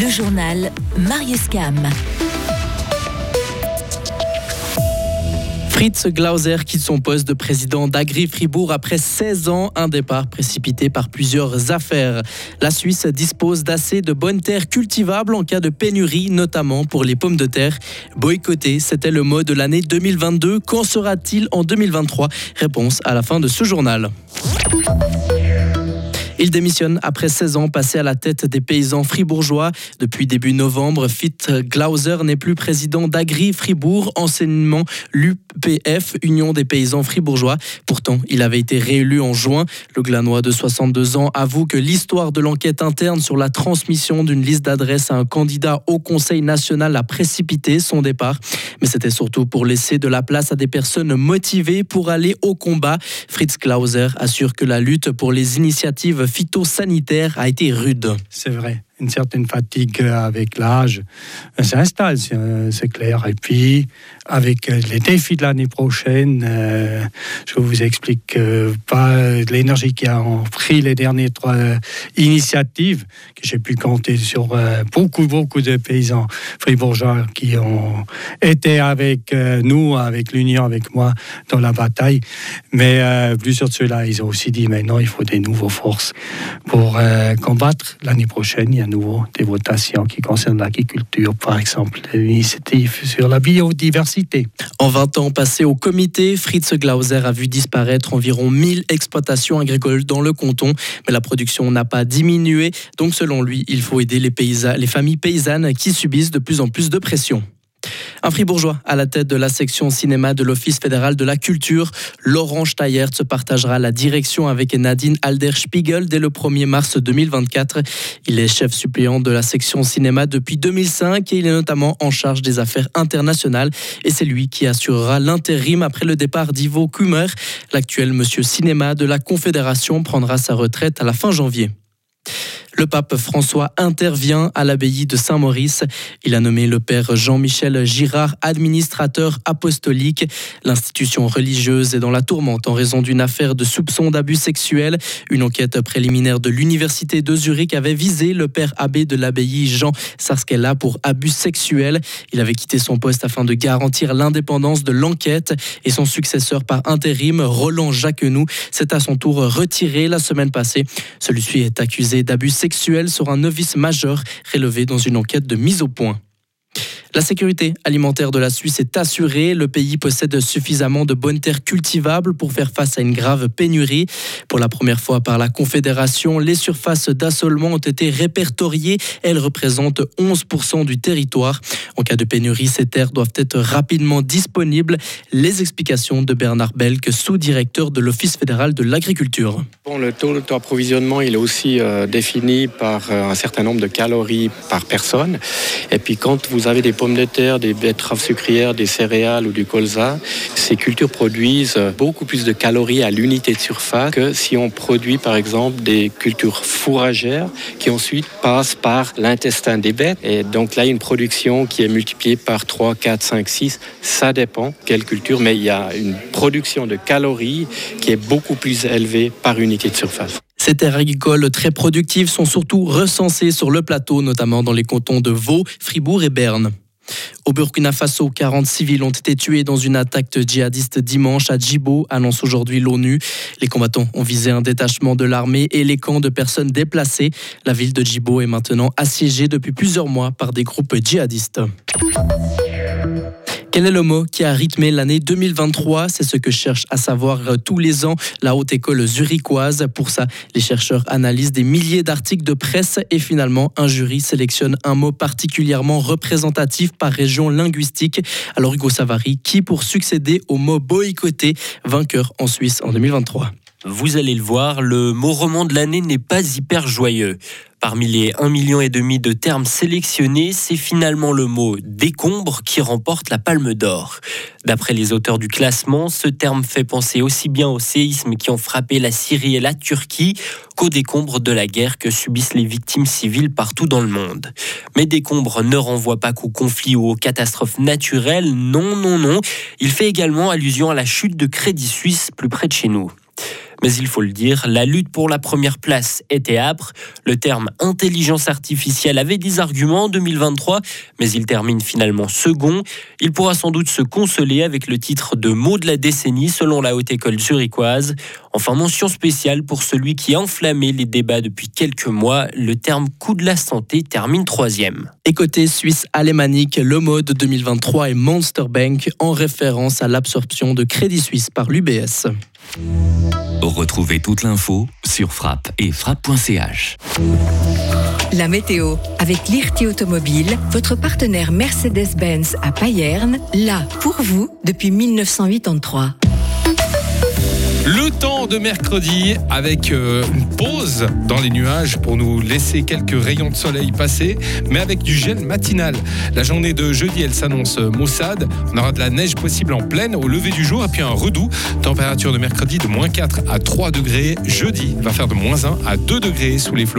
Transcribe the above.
Le journal Marius Cam. Fritz Glauser quitte son poste de président d'Agri Fribourg après 16 ans, un départ précipité par plusieurs affaires. La Suisse dispose d'assez de bonnes terres cultivables en cas de pénurie, notamment pour les pommes de terre. Boycotter, c'était le mot de l'année 2022. Qu'en sera-t-il en 2023 Réponse à la fin de ce journal. Il démissionne après 16 ans passés à la tête des paysans fribourgeois. Depuis début novembre, Fit Glauser n'est plus président d'Agri Fribourg, enseignement l'UPF, Union des paysans fribourgeois. Pourtant, il avait été réélu en juin. Le glanois de 62 ans avoue que l'histoire de l'enquête interne sur la transmission d'une liste d'adresses à un candidat au Conseil national a précipité son départ. Mais c'était surtout pour laisser de la place à des personnes motivées pour aller au combat. Fritz Klauser assure que la lutte pour les initiatives phytosanitaire a été rude. C'est vrai une certaine fatigue avec l'âge s'installe, c'est clair. Et puis, avec les défis de l'année prochaine, euh, je vous explique pas l'énergie qui a pris les dernières trois initiatives, que j'ai pu compter sur euh, beaucoup, beaucoup de paysans fribourgeois qui ont été avec euh, nous, avec l'Union, avec moi dans la bataille. Mais plusieurs de ceux-là, ils ont aussi dit maintenant, il faut des nouveaux forces pour combattre l'année prochaine. Il y a des votations qui concernent l'agriculture, par exemple, l'initiative sur la biodiversité. En 20 ans passés au comité, Fritz Glauser a vu disparaître environ 1000 exploitations agricoles dans le canton, mais la production n'a pas diminué. Donc, selon lui, il faut aider les, les familles paysannes qui subissent de plus en plus de pression. Un fribourgeois à la tête de la section cinéma de l'Office fédéral de la culture, Laurent Steyert se partagera la direction avec Nadine Alder-Spiegel dès le 1er mars 2024. Il est chef suppléant de la section cinéma depuis 2005 et il est notamment en charge des affaires internationales et c'est lui qui assurera l'intérim après le départ d'Ivo Kummer. L'actuel monsieur cinéma de la Confédération prendra sa retraite à la fin janvier. Le pape François intervient à l'abbaye de Saint-Maurice. Il a nommé le père Jean-Michel Girard administrateur apostolique. L'institution religieuse est dans la tourmente en raison d'une affaire de soupçon d'abus sexuels. Une enquête préliminaire de l'université de Zurich avait visé le père abbé de l'abbaye Jean Sarskella pour abus sexuels. Il avait quitté son poste afin de garantir l'indépendance de l'enquête et son successeur par intérim, Roland Jacquenoux, s'est à son tour retiré la semaine passée. Celui-ci est accusé d'abus sexuel sur un novice majeur relevé dans une enquête de mise au point. La sécurité alimentaire de la Suisse est assurée. Le pays possède suffisamment de bonnes terres cultivables pour faire face à une grave pénurie. Pour la première fois par la Confédération, les surfaces d'assolement ont été répertoriées. Elles représentent 11% du territoire. En cas de pénurie, ces terres doivent être rapidement disponibles. Les explications de Bernard Belk, sous-directeur de l'Office fédéral de l'agriculture. Bon, le taux d'approvisionnement est aussi euh, défini par euh, un certain nombre de calories par personne. Et puis quand vous avez des pommes de terre, des betteraves sucrières, des céréales ou du colza, ces cultures produisent beaucoup plus de calories à l'unité de surface que si on produit par exemple des cultures fourragères qui ensuite passent par l'intestin des bêtes. Et donc là, une production qui est multipliée par 3, 4, 5, 6. Ça dépend quelle culture, mais il y a une production de calories qui est beaucoup plus élevée par unité de surface. Ces terres agricoles très productives sont surtout recensées sur le plateau, notamment dans les cantons de Vaud, Fribourg et Berne. Au Burkina Faso, 40 civils ont été tués dans une attaque djihadiste dimanche à Djibo, annonce aujourd'hui l'ONU. Les combattants ont visé un détachement de l'armée et les camps de personnes déplacées. La ville de Djibo est maintenant assiégée depuis plusieurs mois par des groupes djihadistes. Quel est le mot qui a rythmé l'année 2023 C'est ce que cherche à savoir euh, tous les ans la Haute École zurichoise. Pour ça, les chercheurs analysent des milliers d'articles de presse et finalement, un jury sélectionne un mot particulièrement représentatif par région linguistique. Alors Hugo Savary, qui pour succéder au mot boycotté, vainqueur en Suisse en 2023 vous allez le voir, le mot roman de l'année n'est pas hyper joyeux. Parmi les 1,5 million et demi de termes sélectionnés, c'est finalement le mot décombre qui remporte la palme d'or. D'après les auteurs du classement, ce terme fait penser aussi bien aux séismes qui ont frappé la Syrie et la Turquie qu'aux décombres de la guerre que subissent les victimes civiles partout dans le monde. Mais décombre ne renvoie pas qu'aux conflits ou aux catastrophes naturelles, non, non, non. Il fait également allusion à la chute de Crédit Suisse plus près de chez nous. Mais il faut le dire, la lutte pour la première place était âpre. Le terme intelligence artificielle avait des arguments en 2023, mais il termine finalement second. Il pourra sans doute se consoler avec le titre de mot de la décennie selon la haute école zurichoise. Enfin, mention spéciale pour celui qui a enflammé les débats depuis quelques mois. Le terme coût de la santé termine troisième. Et côté suisse alémanique, le mode 2023 est Monster Bank en référence à l'absorption de Crédit Suisse par l'UBS. Retrouvez toute l'info sur frappe et frappe.ch. La météo avec l'IRT Automobile, votre partenaire Mercedes-Benz à Payerne, là pour vous depuis 1983. Le temps de mercredi avec euh, une pause dans les nuages pour nous laisser quelques rayons de soleil passer, mais avec du gel matinal. La journée de jeudi, elle s'annonce maussade. On aura de la neige possible en pleine au lever du jour et puis un redout. Température de mercredi de moins 4 à 3 degrés. Jeudi va faire de moins 1 à 2 degrés sous les flots.